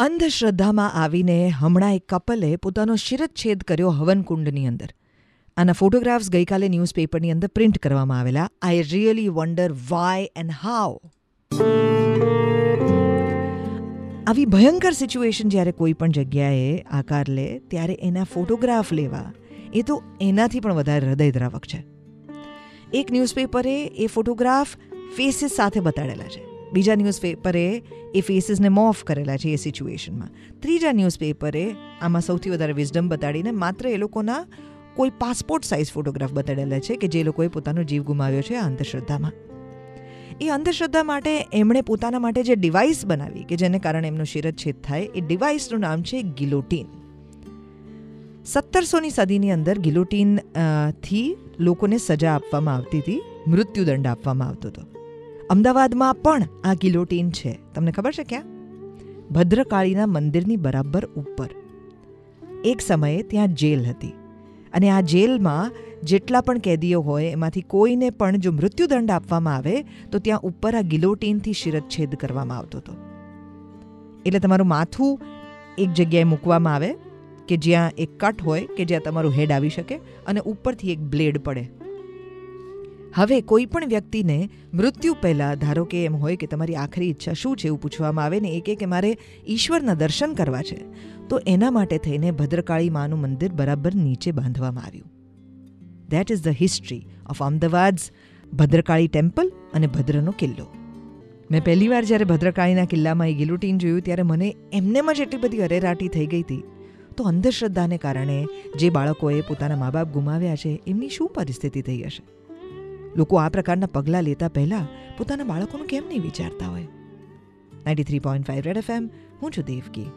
અંધશ્રદ્ધામાં આવીને હમણાં એક કપલે પોતાનો શિરચ્છેદ કર્યો હવનકુંડની અંદર. આના ફોટોગ્રાફ્સ ગઈકાલે ન્યૂઝપેપરની અંદર પ્રિન્ટ કરવામાં આવેલા. I really wonder why and how આવી ભયંકર સિચ્યુએશન જ્યારે કોઈ પણ જગ્યાએ આકાર લે ત્યારે એના ફોટોગ્રાફ લેવા એ તો એનાથી પણ વધારે હૃદયદ્રાવક છે. એક ન્યૂઝપેપરે એ ફોટોગ્રાફ ફેસીસ સાથે બતાડેલા છે. બીજા ન્યૂઝપેપરે એ ફેસીસને મોફ કરેલા છે એ સિચ્યુએશનમાં ત્રીજા ન્યૂઝપેપરે આમાં સૌથી વધારે વિઝડમ બતાડીને માત્ર એ લોકોના કોઈ પાસપોર્ટ સાઇઝ ફોટોગ્રાફ બતાડેલા છે કે જે લોકોએ પોતાનો જીવ ગુમાવ્યો છે આ અંધશ્રદ્ધામાં. એ અંધશ્રદ્ધા માટે એમણે પોતાના માટે જે ડિવાઇસ બનાવી કે જેને કારણે એમનો શિરચ્છેદ થાય, એ ડિવાઇસનું નામ છે ગિલોટીન સત્તરસોની સદીની અંદર ગિલોટીનથી લોકોને સજા આપવામાં આવતી હતી, મૃત્યુદંડ આપવામાં આવતો હતો. અમદાવાદમાં પણ આ ગિલોટીન છે. તમને ખબર છે ક્યાં? ભદ્રકાળીના મંદિરની બરાબર ઉપર. એક સમયે ત્યાં જેલ હતી. અને આ જેલમાં જેટલા પણ કેદીઓ હોય, એમાંથી કોઈને પણ જો મૃત્યુદંડ આપવામાં આવે, તો ત્યાં ઉપર આ ગિલોટીનથી શિરચ્છેદ કરવામાં આવતો હતો. એટલે તમારું માથું એક જગ્યાએ મૂકવામાં આવે, કે જ્યાં એક કટ હોય, કે જ્યાં તમારું હેડ આવી શકે, અને ઉપરથી એક બ્લેડ પડે. હવે કોઈ પણ વ્યક્તિને મૃત્યુ પહેલાં, ધારો કે એમ હોય કે તમારી આખરી ઈચ્છા શું છે એવું પૂછવામાં આવે ને, એ કે મારે ઈશ્વરના દર્શન કરવા છે, તો એના માટે થઈને ભદ્રકાળી માનું મંદિર બરાબર નીચે બાંધવામાં આવ્યું. That is the history of Ahmedabad's Bhadrakali temple અને ભદ્રનો કિલ્લો. મેં પહેલી વાર જ્યારે ભદ્રકાળીના કિલ્લામાં એ ગિલોટીન જોયું ત્યારે મને એમનેમ જ એટલી બધી અરેરાટી થઈ ગઈ હતી. તો અંધશ્રદ્ધાને કારણે જે બાળકોએ પોતાના મા બાપ ગુમાવ્યા છે, એમની શું પરિસ્થિતિ થઈ હશે? લોકો આ પ્રકારના પગલાં લેતા પહેલાં પોતાના બાળકોનું કેમ નહીં વિચારતા હોય? Ninety three point five red FM એમ હું છું દેવકી.